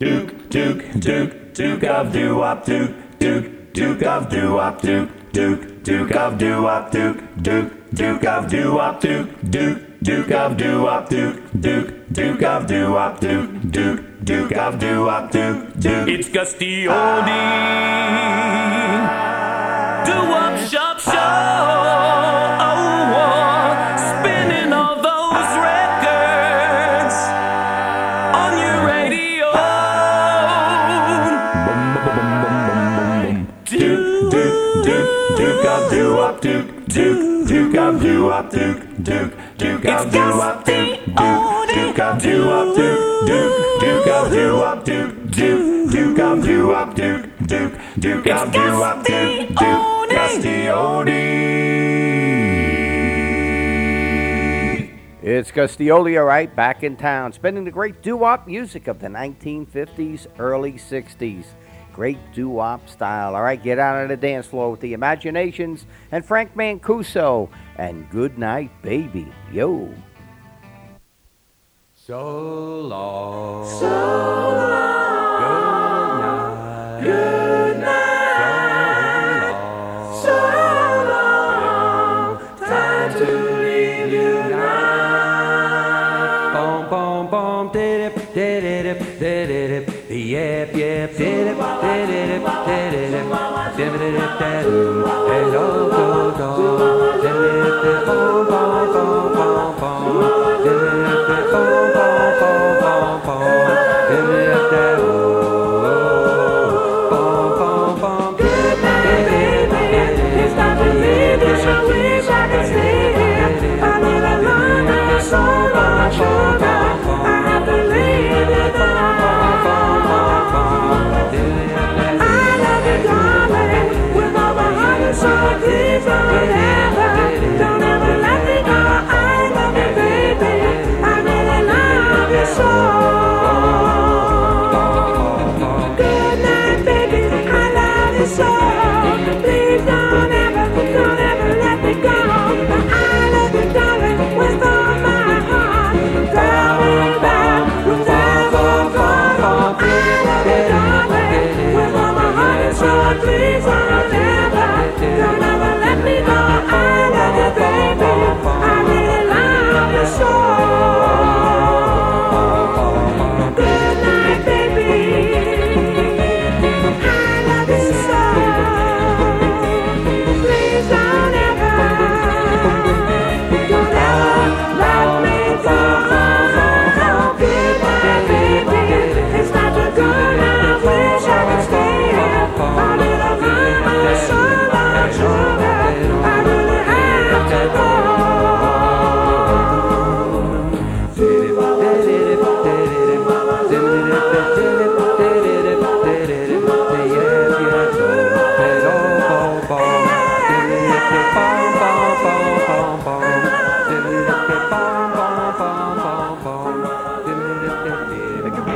Duke, Duke, Duke, Duke of Doo-Wop, Duke, Duke, Duke of Doo-Wop, Duke, Duke, Duke of Doo-Wop, Duke, Duke, Duke of Doo-Wop, Duke, Duke, Duke of Doo-Wop, Duke, Duke, Duke of Doo-Wop, Duke, Duke, Duke of Doo-Wop, Duke, Duke. It's Gus D. Oldie. Doo-Wop Show. Duke, Duke of do up, Duke, Duke, Duke of do up, Duke, Duke, Duke of do up, Duke, Duke, Duke of do up, Duke, Duke, Duke of do up, Duke, Duke, Gus D. Oldie. It's Gus D. Oldie, all right, back in town, spending the great doo-wop music of the 1950s, early 60s. Great doo wop style. All right, get out on the dance floor with the Imaginations and Frank Mancuso and Good Night Baby. Yo. So long. So long. Good night. Good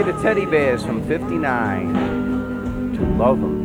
The teddy bears from 59 to love them.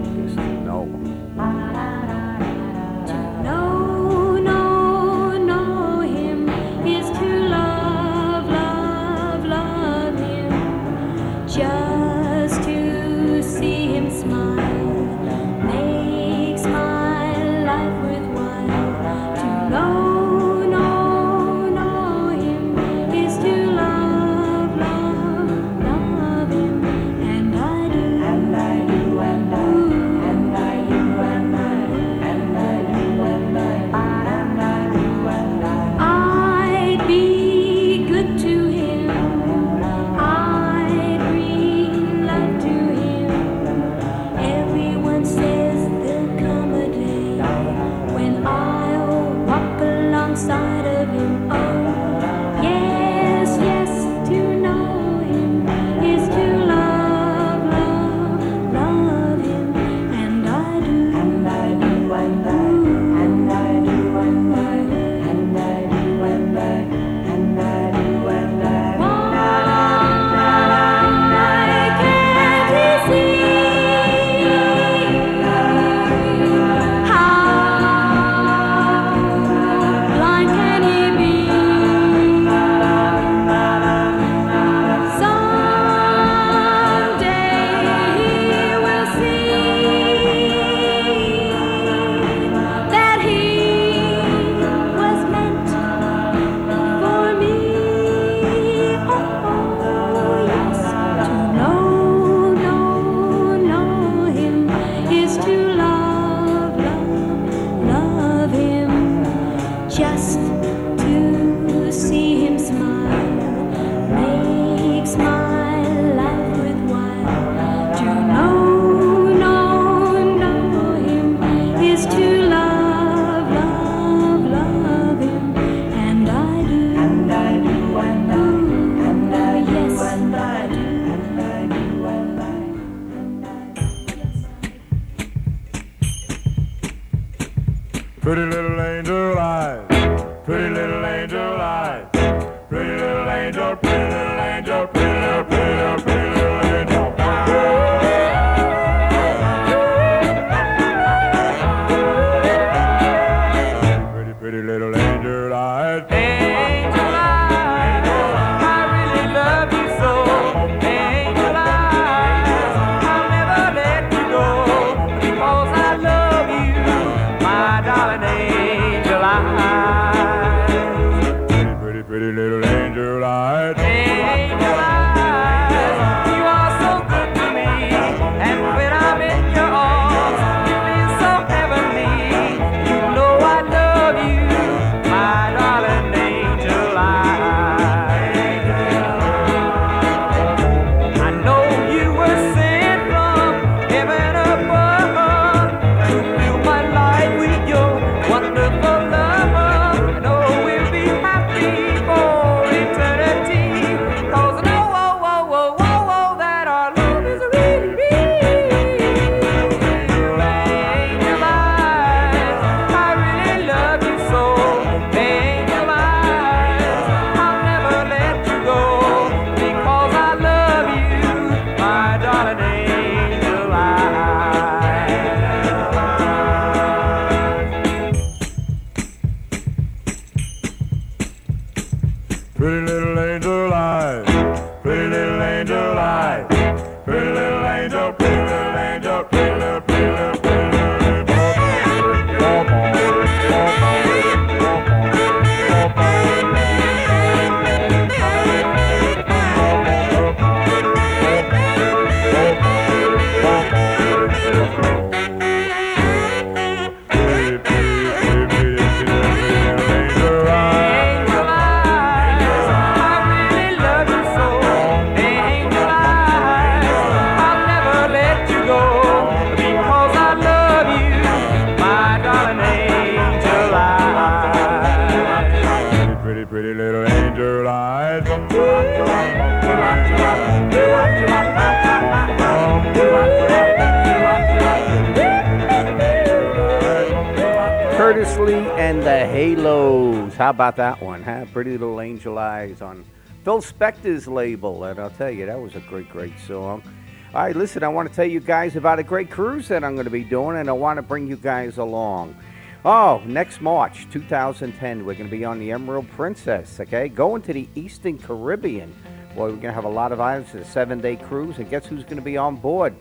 Phil Spector's label. And I'll tell you, that was a great, great song. All right, listen, I want to tell you guys about a great cruise that I'm going to be doing, and I want to bring you guys along. Oh, next March 2010, we're going to be on the Emerald Princess, okay? Going to the Eastern Caribbean. Boy, we're going to have a lot of items. It's a seven day cruise, and guess who's going to be on board?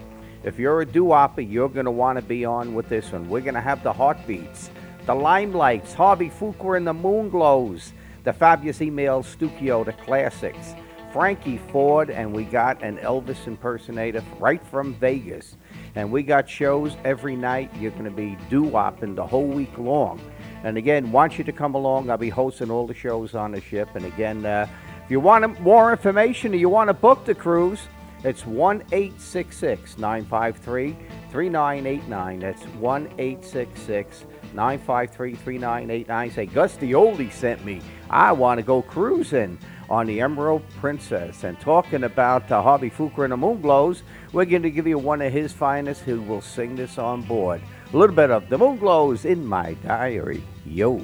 If you're a doo-wopper, you're going to want to be on with this one. We're going to have the Heartbeats, the Limelights, Harvey Fuqua and the Moonglows, the Fabulous Emil Stucchio, the Classics, Frankie Ford, and we got an Elvis impersonator right from Vegas. And we got shows every night. You're going to be doo-wopping the whole week long. And again, want you to come along. I'll be hosting all the shows on the ship. And again, uh, if you want more information or you want to book the cruise, it's 1 866 953 3989. That's 1 866 953 3989. Say, Gus the Oldie sent me. I want to go cruising on the Emerald Princess. And talking about uh, Harvey Fuqua and the Moonglows, we're going to give you one of his finest who will sing this on board. A little bit of the Moonglows in my diary. Yo.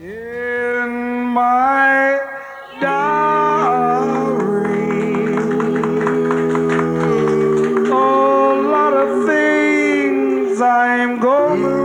In my diary, a lot of things I'm gonna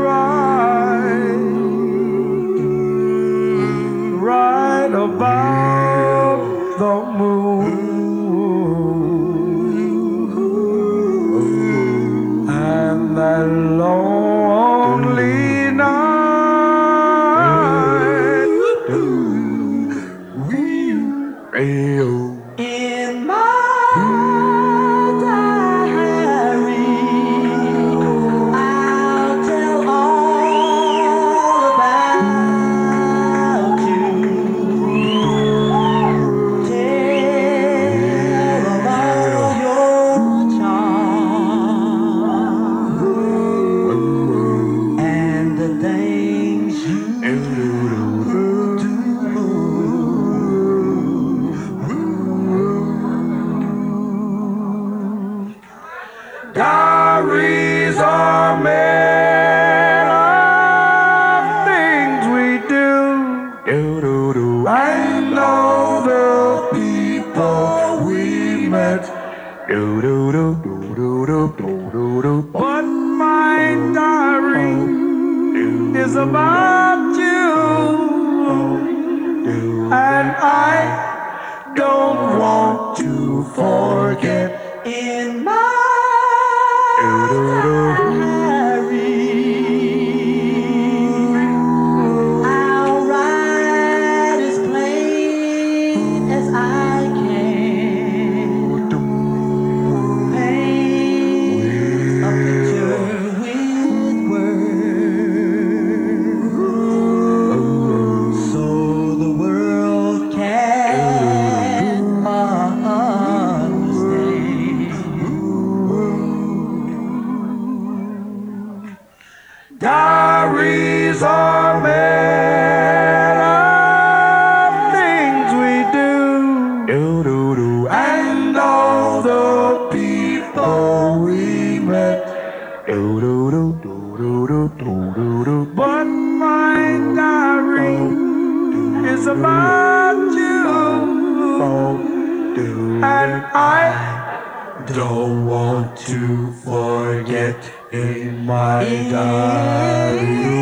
about you. And I don't want to forget in my diary.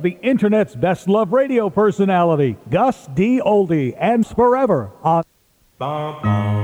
of the internet's best love radio personality, Gus D. Oldie, and forever on. Bum, bum.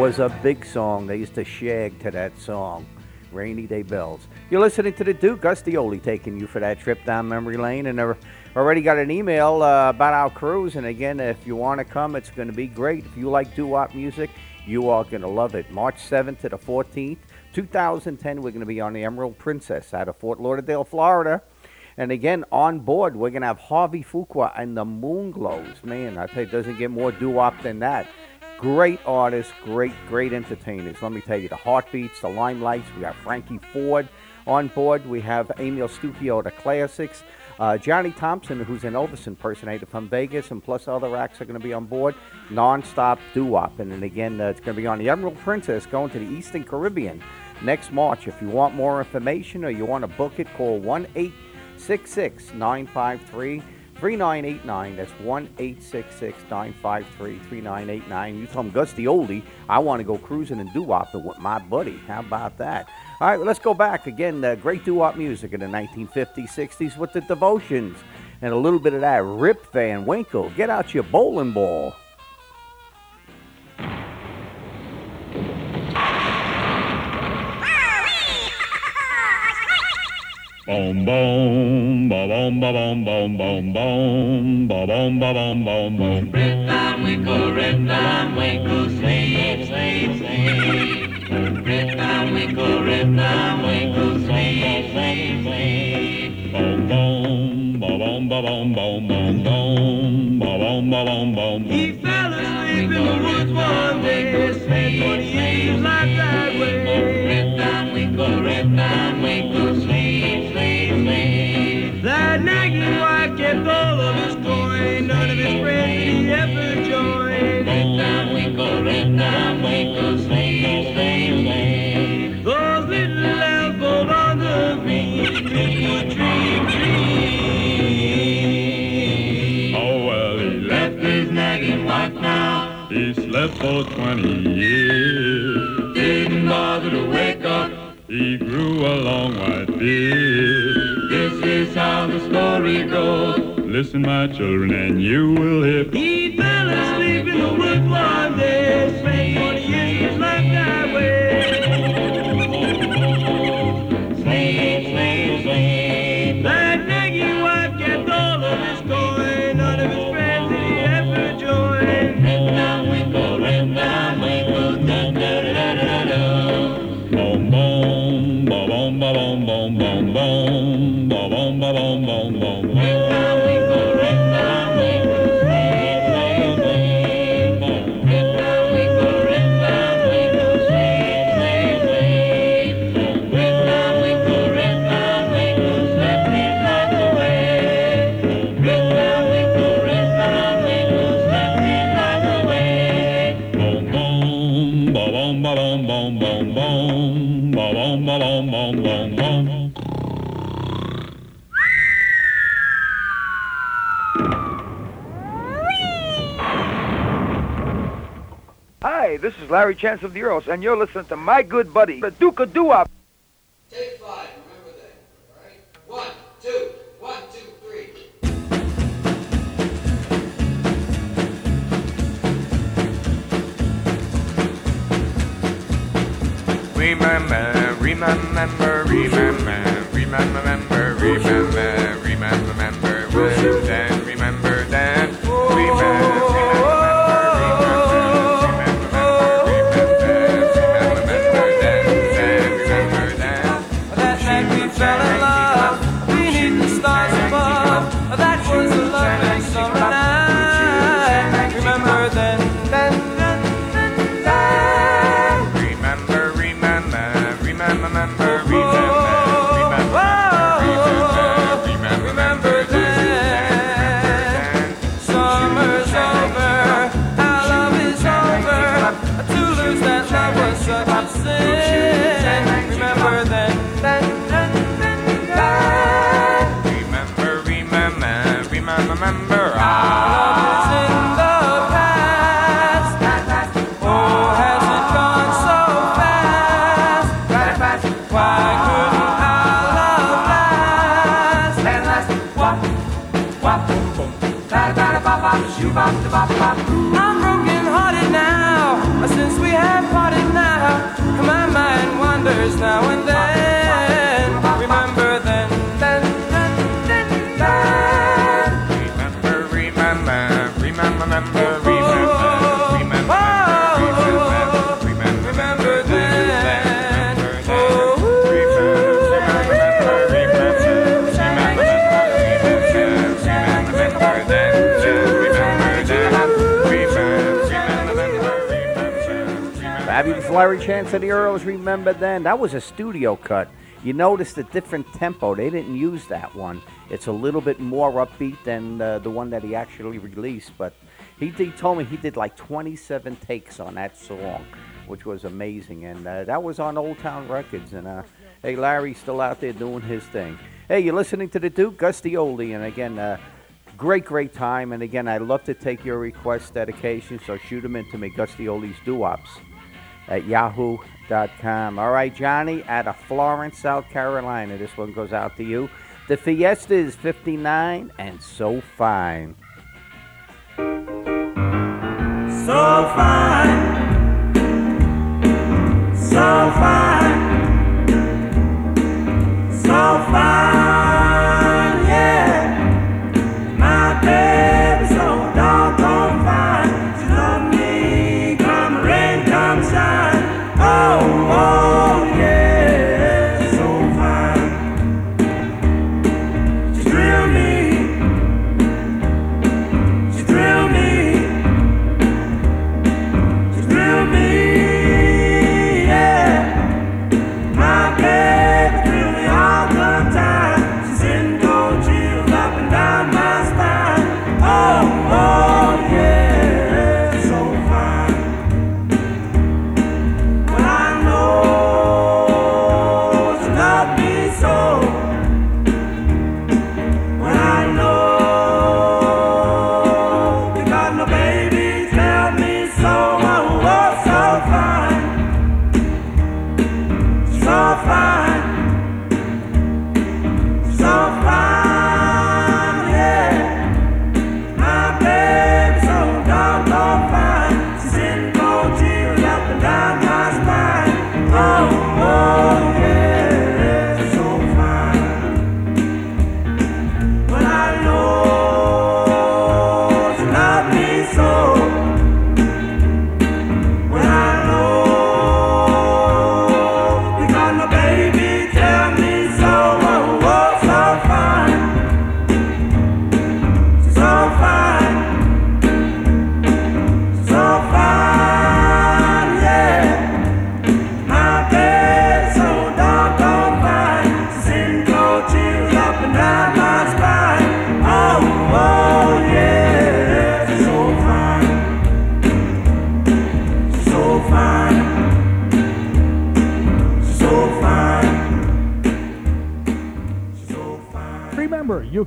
Was a big song. They used to shag to that song. Rainy Day Bells. You're listening to the Duke Gus D. Oldie taking you for that trip down memory lane, and I've already got an email uh, about our cruise. And again, if you want to come, it's going to be great. If you like doo-wop music, you are going to love it. March 7th to the 14th, 2010, we're going to be on the Emerald Princess out of Fort Lauderdale, Florida. And again, on board, we're going to have Harvey Fuqua and the Moonglows. Man, I tell you, it doesn't get more doo-wop than that. Great artists, great, great entertainers. Let me tell you, the Heartbeats, the Limelights. We have Frankie Ford on board. We have Emil Stucchio, the Classics. Uh, Johnny Thompson, who's an Elvis impersonator from Vegas, and plus other acts are going to be on board. Non-stop doo-wop. And then again, uh, it's going to be on the Emerald Princess going to the Eastern Caribbean next March. If you want more information or you want to book it, call 1 866 953 3989. That's 1 866 953 3989. You tell them, Gus the Oldie, I want to go cruising and doo with my buddy. How about that? All right, well, let's go back again. Uh, great doo wop music in the 1950s, 60s with the devotions and a little bit of that Rip Van Winkle. Get out your bowling ball. Boom boom ba boom ba boom boom boom boom ba boom ba boom boom boom. Rip Van Winkle, Rip Van Winkle, slave, slave, slave. Rip Van Winkle, Rip Van Winkle, slave, slave, slave. Boom boom ba boom ba boom boom boom boom ba boom ba boom boom He fell asleep in the woods one day, spent 20 years life that way. Rip Van Winkle, Rip Van Winkle. That nagging wife kept all of his coin, none of his friends he ever join. Rip Van Winkle, Rip Van Winkle, slave, slave, slave. Those little pulled on the green, green, tree, tree. Oh well, he left. Left his nagging wife now. He slept for 20 years. Didn't bother to wake up. He grew a long white beard. How the story goes. Listen, my children, and you will hear. He fell asleep in the woods ba boom ba boom Larry Chance of the Earls, and you're listening to my good buddy, the Duke of Doo-Wop. Remember, remember, remember. Larry Chance of the Earls. Remember then? That was a studio cut. You noticed a different tempo. They didn't use that one. It's a little bit more upbeat than uh, the one that he actually released. But he, he told me he did like 27 takes on that song, which was amazing. And uh, that was on Old Town Records. And uh, hey, Larry's still out there doing his thing. Hey, you're listening to the Duke, Gus the Oldie. And again, uh, great, great time. And again, I'd love to take your requests, dedications, so shoot them into me, Gus the Oldie's Doo-Wops at yahoo.com. All right, Johnny, out of Florence, South Carolina. This one goes out to you. The Fiesta is 59 and so fine. So fine, so fine, so fine,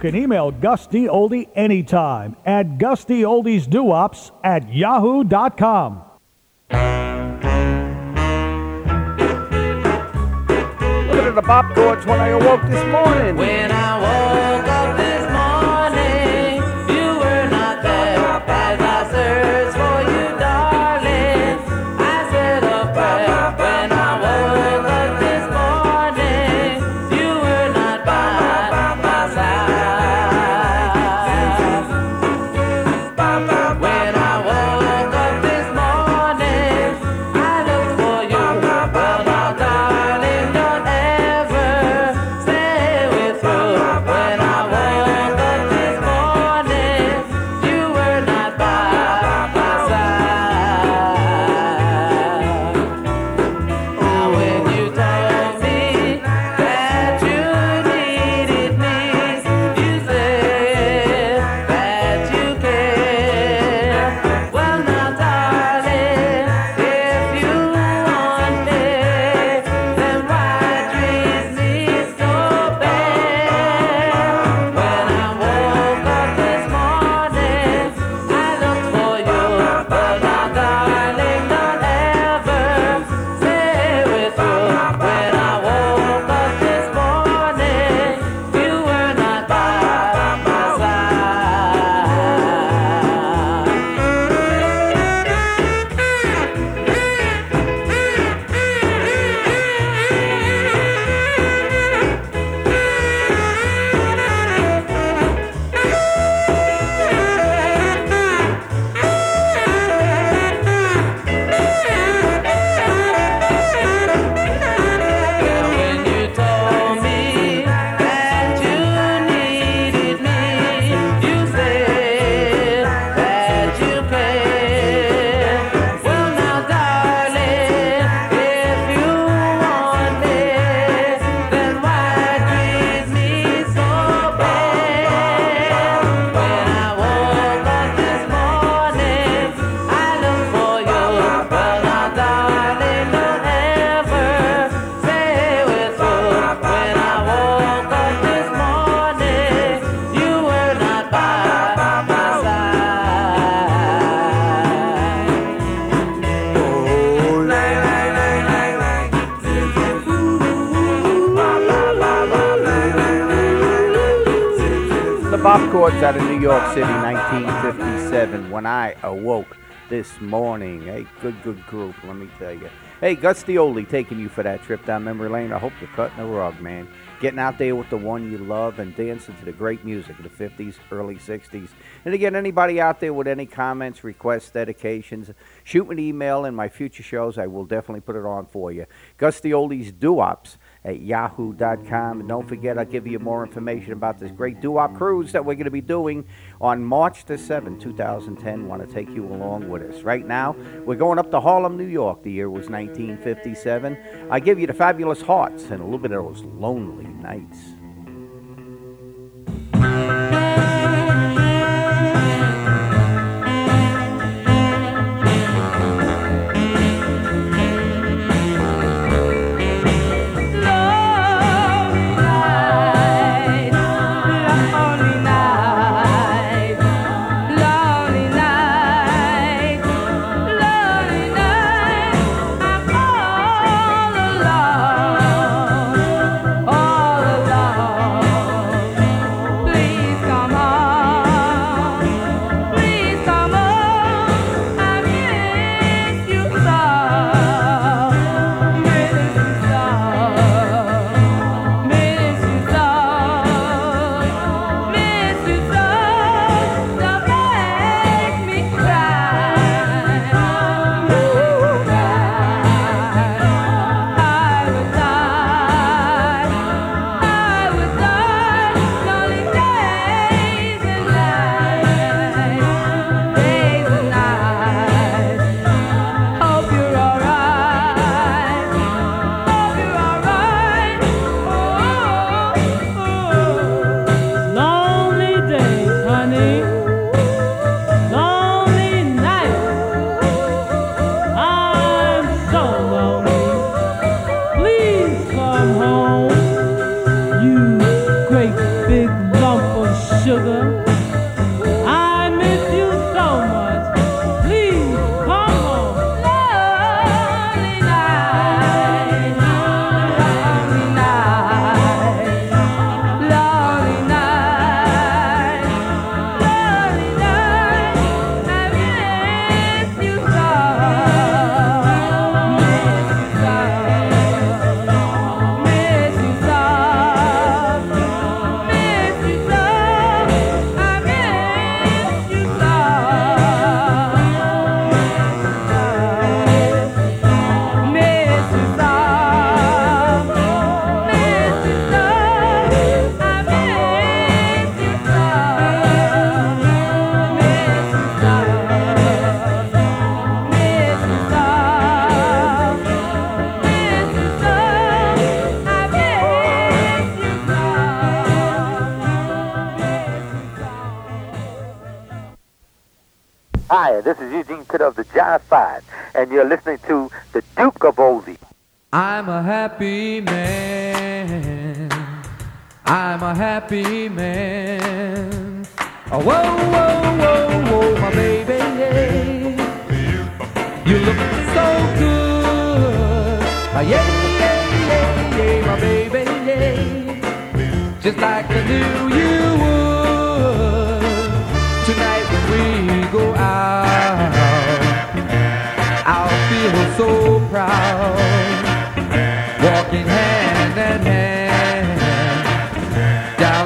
can email Gus D. Oldie anytime at gusdoldiesdoops at yahoo.com. Look at the bop chords when I awoke this morning. When I woke this morning. Hey, good, good group, let me tell you. Hey, Gus D. Oldie taking you for that trip down memory lane. I hope you're cutting the rug, man. Getting out there with the one you love and dancing to the great music of the 50s, early 60s. And again, anybody out there with any comments, requests, dedications, shoot me an email in my future shows. I will definitely put it on for you. Gus D. Oldie's Doo-Wops at yahoo.com. And don't forget, I'll give you more information about this great doo-wop cruise that we're going to be doing on March the 7th, 2010. Want to take you along with us. Right now, we're going up to Harlem, New York. The year was 1957. I give you the Fabulous Hearts and a little bit of those lonely nights.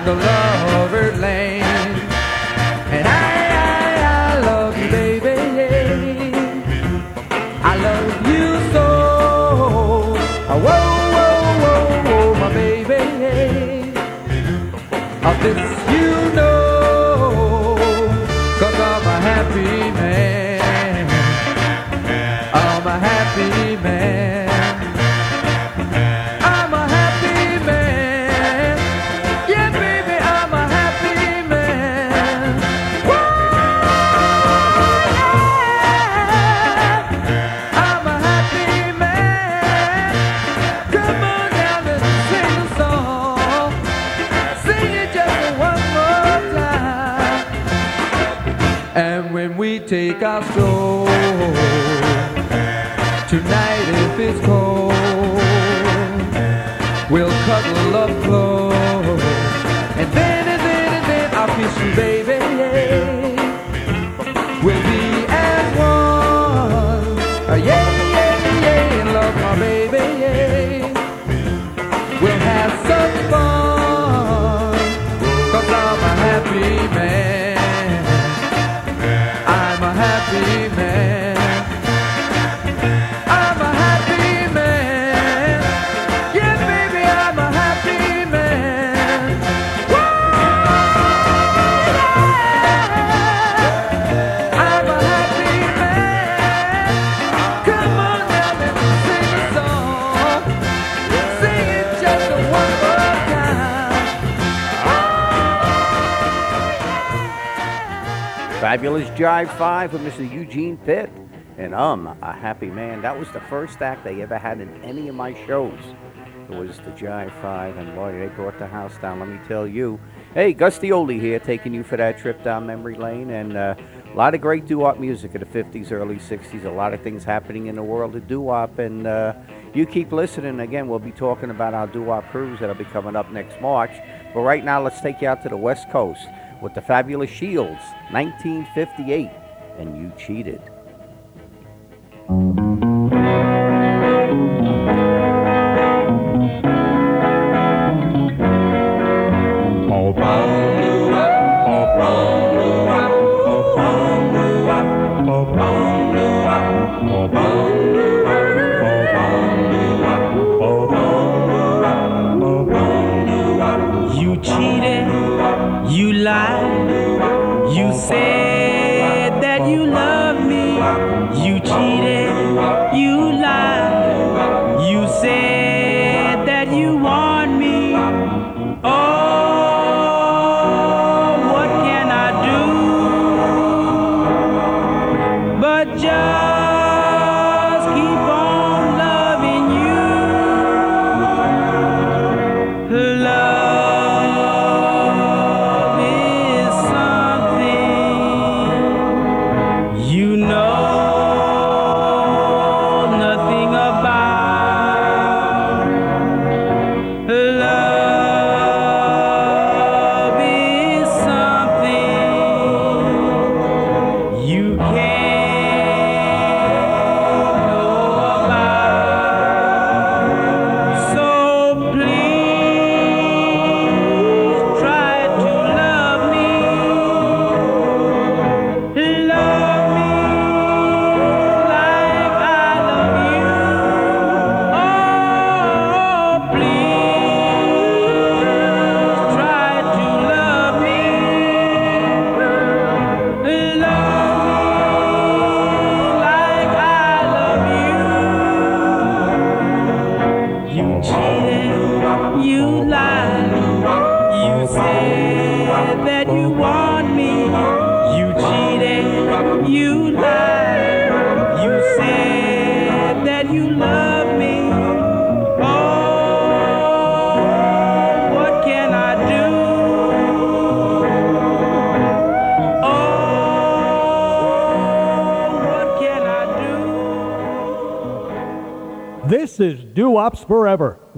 The lover Fabulous Jive 5 with Mr. Eugene Pitt. And I'm a happy man. That was the first act they ever had in any of my shows. It was the Jive 5, and boy, they brought the house down, let me tell you. Hey, Gus D. Oldie here, taking you for that trip down memory lane. And uh, a lot of great doo-wop music of the 50s, early 60s. A lot of things happening in the world of doo-wop. And uh, you keep listening. Again, we'll be talking about our doo-wop cruise that'll be coming up next March. But right now, let's take you out to the West Coast with the Fabulous Shields, 1958. And you cheated.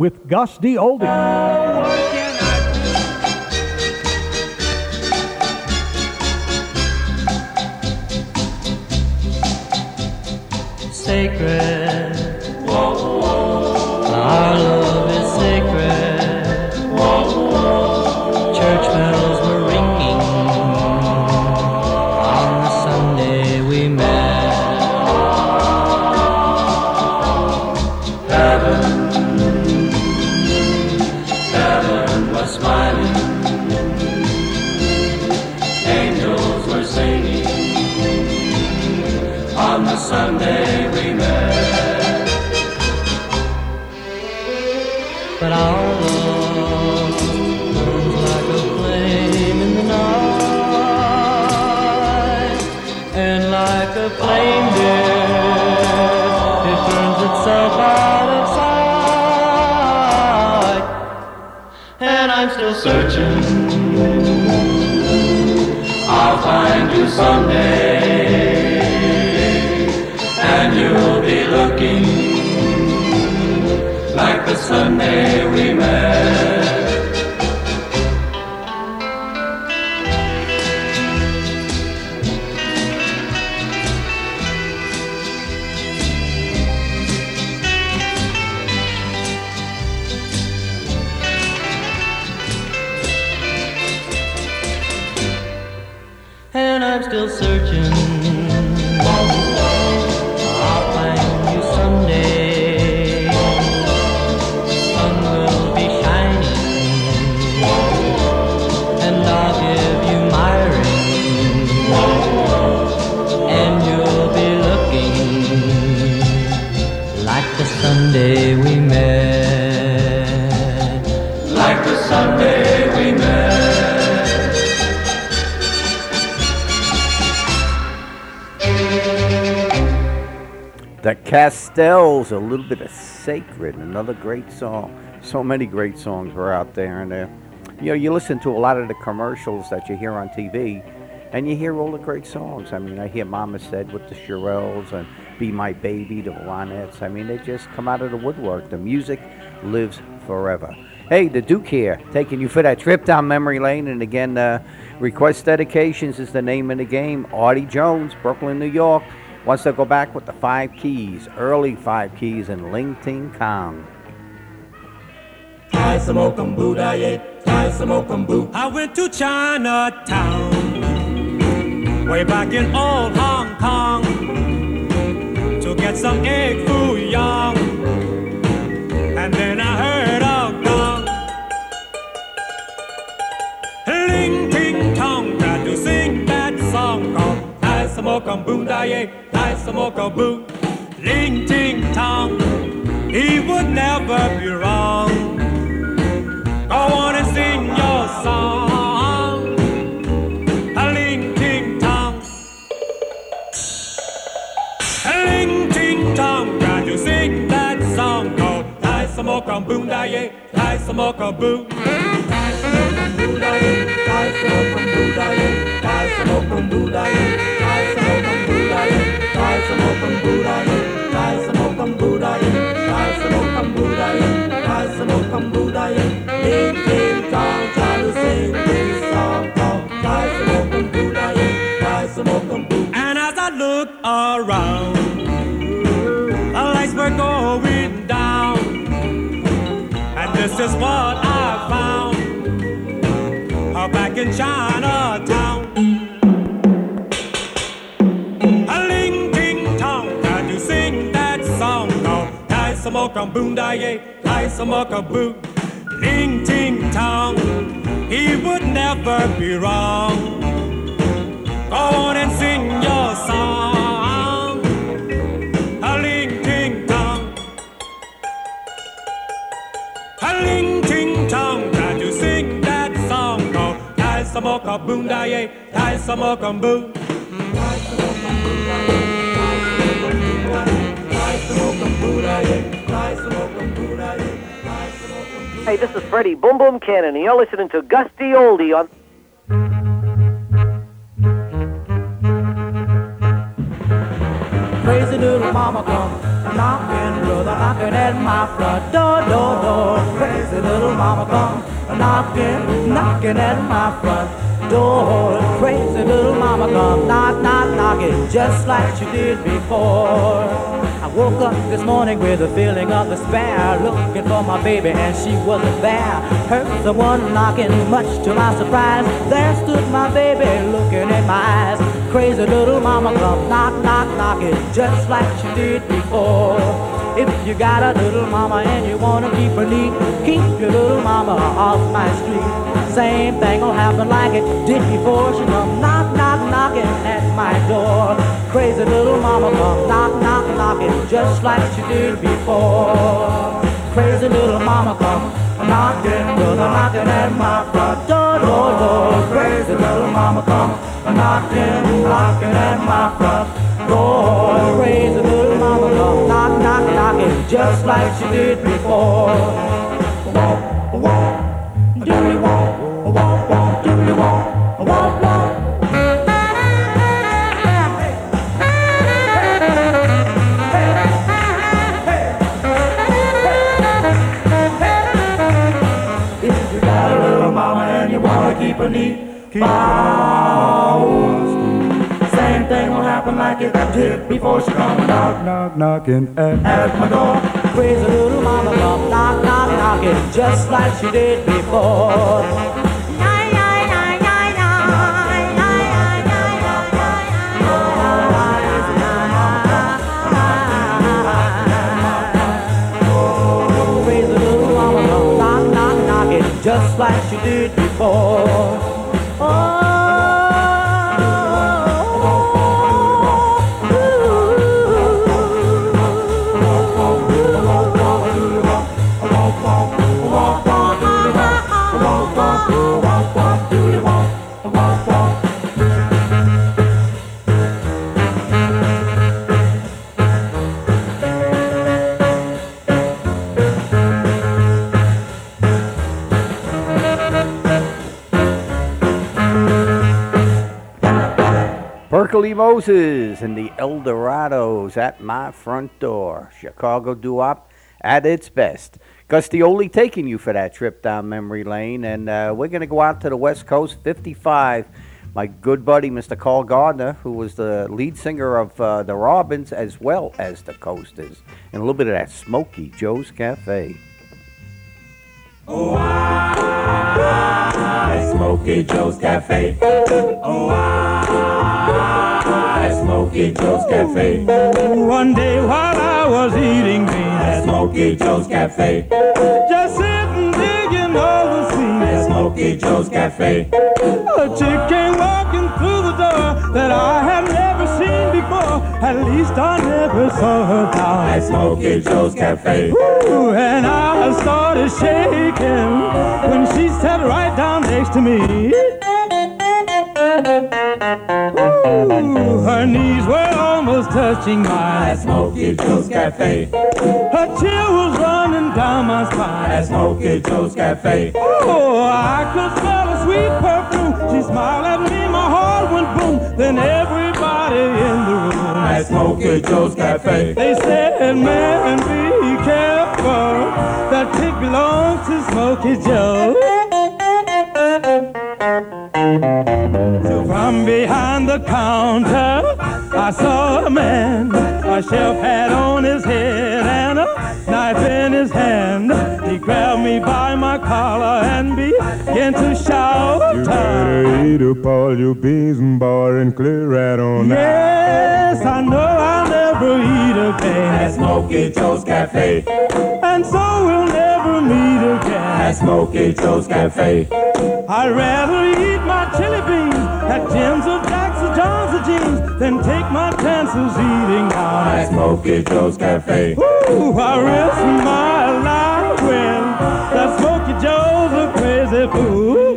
With Gus D. Oldie. Smiling. Angels were singing on the Sunday searching. I'll find you someday and you'll be looking like the Sunday we met. Castells, a little bit of Sacred, another great song. So many great songs were out there, and uh, you know, you listen to a lot of the commercials that you hear on TV, and you hear all the great songs. I mean, I hear Mama Said with the Shirelles and Be My Baby, the Ronettes. I mean, they just come out of the woodwork. The music lives forever. Hey, the Duke here, taking you for that trip down memory lane. And again, uh, Request Dedications is the name of the game. Artie Jones, Brooklyn, New York, wants to go back with the five keys, early five keys in Ling Ting Tong. I smoke 'em boo, I I smoke 'em boo. I went to Chinatown way back in old Hong Kong to get some egg foo young. And then I mokam boom daye, nice mokam boom. Ling ting tong, he would never be wrong. I wanna sing your song. A ling ting tong. A ling ting tong, can you sing that song called Nice mokam boom daye, nice mokam boom. Nice mokam boom daye, nice mokam boom daye, nice mokam boom daye is what I found. Back in Chinatown. some more kaboodaye, light some more kaboo. Ding ting tong, he would never be wrong. Go on and sing your song. A ling ting tong, a ling ting tong. Can you sing that song? Go, light some more kaboodaye, light some more kaboo. Light some more kaboodaye. Yeah. Hey, this is Freddie Boom Boom Cannon, and you're listening to Gus D. Oldie on. Crazy little mama come knocking, brother, knocking at my front door, door, door. Crazy little mama come knocking, knocking at my front door. Crazy little mama come knock, knock, knocking, just like she did before. Woke up this morning with a feeling of despair, looking for my baby and she wasn't there. Heard someone knocking, much to my surprise. There stood my baby looking in my eyes. Crazy little mama come knock, knock, knocking, just like she did before. If you got a little mama and you wanna keep her neat, keep your little mama off my street. Same thing will happen like it did before. She come knock, knock, knocking at my door. Crazy little mama come knock, knock, knocking, just like she did before. Crazy little mama come knocking, brother knocking at my front door, door, door. Crazy little mama come knocking, knocking at my front door. Crazy little mama come knock, knock, knocking, just like she did before. Keep Same thing will happen like it did before she come knock, knock, knocking at, at my door. Crazy little mama come knock, knock, knocking, just like she did before. Just like she did before. Pirkle Lee Moses and the Eldorados at my front door. Chicago doo-wop at its best. Gus D. Oldie taking you for that trip down memory lane, and uh, we're going to go out to the West Coast, 55. My good buddy, Mr. Carl Gardner, who was the lead singer of uh, the Robins as well as the Coasters, and a little bit of that Smoky Joe's Cafe. At Smoky Joe's Cafe. Oh, I, Smoky Joe's Cafe. One day while I was eating beans At Smoky Joe's Cafe. Just sitting digging all the seams. At Smoky Joe's Cafe. A chick came walking through the door that I had never seen before. At least I never saw her down. At Smoky Joe's Cafe. Ooh, and I started shaking when she sat right down next to me. Ooh, her knees were almost touching mine. At Smoky Joe's Cafe. Her chill was running down my spine. At Smoky Joe's Cafe. Oh, I could smell a sweet perfume. She smiled at me, my heart went boom. Then everybody in the room At Smoky Joe's Cafe. they said, man, be careful. That chick belongs to Smokey Joe. So from behind the counter, I saw a man. A shelf hat on his head and a knife in his hand. He grabbed me by my collar and began to shout. You better eat up all your beans and bar and clear right on out. Yes, I know I'll never eat again. At Smoky Joe's Cafe. And so we'll never meet again. At Smoky Joe's Cafe. I'd rather eat my chili beans at Jim's or John's or Jeans than take my chances eating out At Smoky Joe's Cafe. Ooh, I risk my life when that Smoky Joe's a crazy fool.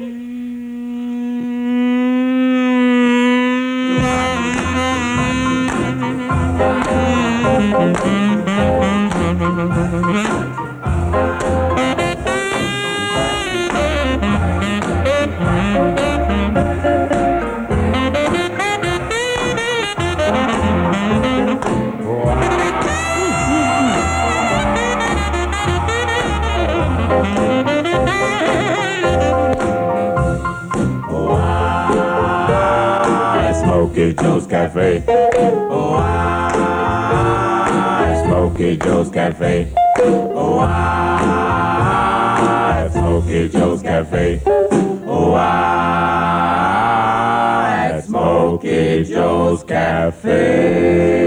Cafe. Oh, I, Smoky Joe's Cafe. Oh, I, Smoky Joe's Cafe. Oh, I, Smoky Joe's Cafe.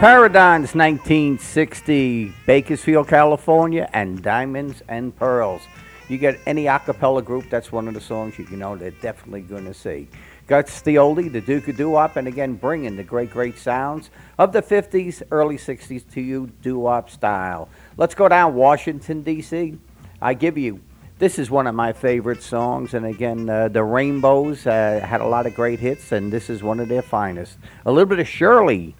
Paradons 1960, Bakersfield, California, and Diamonds and Pearls. You get any a cappella group, that's one of the songs you know they're definitely going to see. Gus D. Oldie, the Duke of Doo-Wop, and again bringing the great, great sounds of the 50s, early 60s to you, doo-wop style. Let's go down Washington, D.C. I give you, this is one of my favorite songs, and again, uh, the Rainbows uh, had a lot of great hits, and this is one of their finest. A little bit of Shirley Shirley,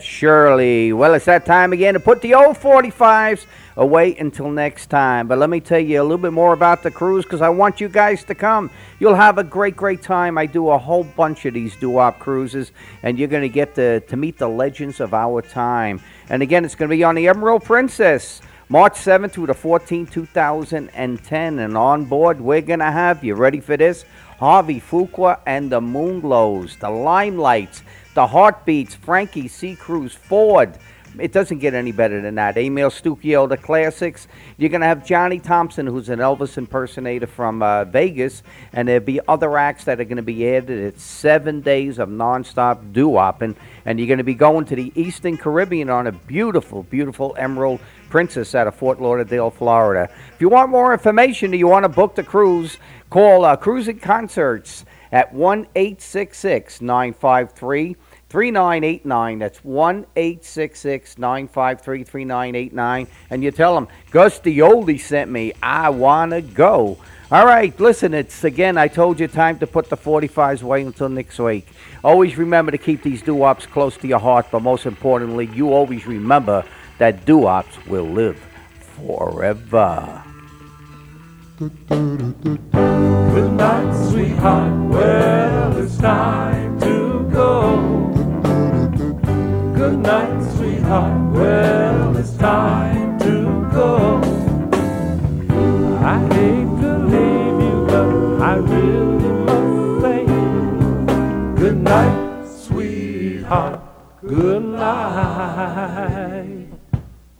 that Shirley. Well, it's that time again to put the old 45s away until next time. But let me tell you a little bit more about the cruise because I want you guys to come. You'll have a great, great time. I do a whole bunch of these doo-wop cruises, and you're going to get to, to meet the legends of our time. And again, it's going to be on the Emerald Princess. March 7th through the 14th, 2010. And on board, we're going to have, you ready for this? Harvey Fuqua and the Moonglows, the Limelites, the Heartbeats, Frankie Sea Cruise, Ford. It doesn't get any better than that. Emil Stucchio, the classics. You're going to have Johnny Thompson, who's an Elvis impersonator from uh, Vegas, and there'll be other acts that are going to be added. It's seven days of nonstop doo-wop, and, and you're going to be going to the Eastern Caribbean on a beautiful, beautiful Emerald Princess out of Fort Lauderdale, Florida. If you want more information, or you want to book the cruise, call uh, Cruising Concerts at 1 953 3989. That's 1 953 3989. And you tell them, Gus D. Oldie sent me. I want to go. All right, listen, it's again, I told you time to put the 45s away until next week. Always remember to keep these doo wops close to your heart, but most importantly, you always remember that doo wops will live forever. Good night, sweetheart. Well, it's time to go. Good night, sweetheart. Well, it's time to go. I hate to leave you, but I really must say good night, sweetheart. Good night.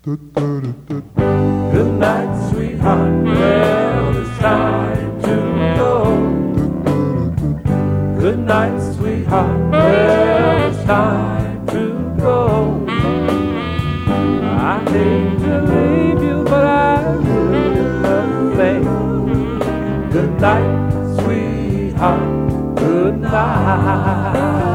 Good night, sweetheart. Well, time to go. Good night, sweetheart. Well, it's time to go. I hate to leave you, but I really must say, good night, sweetheart. Good night.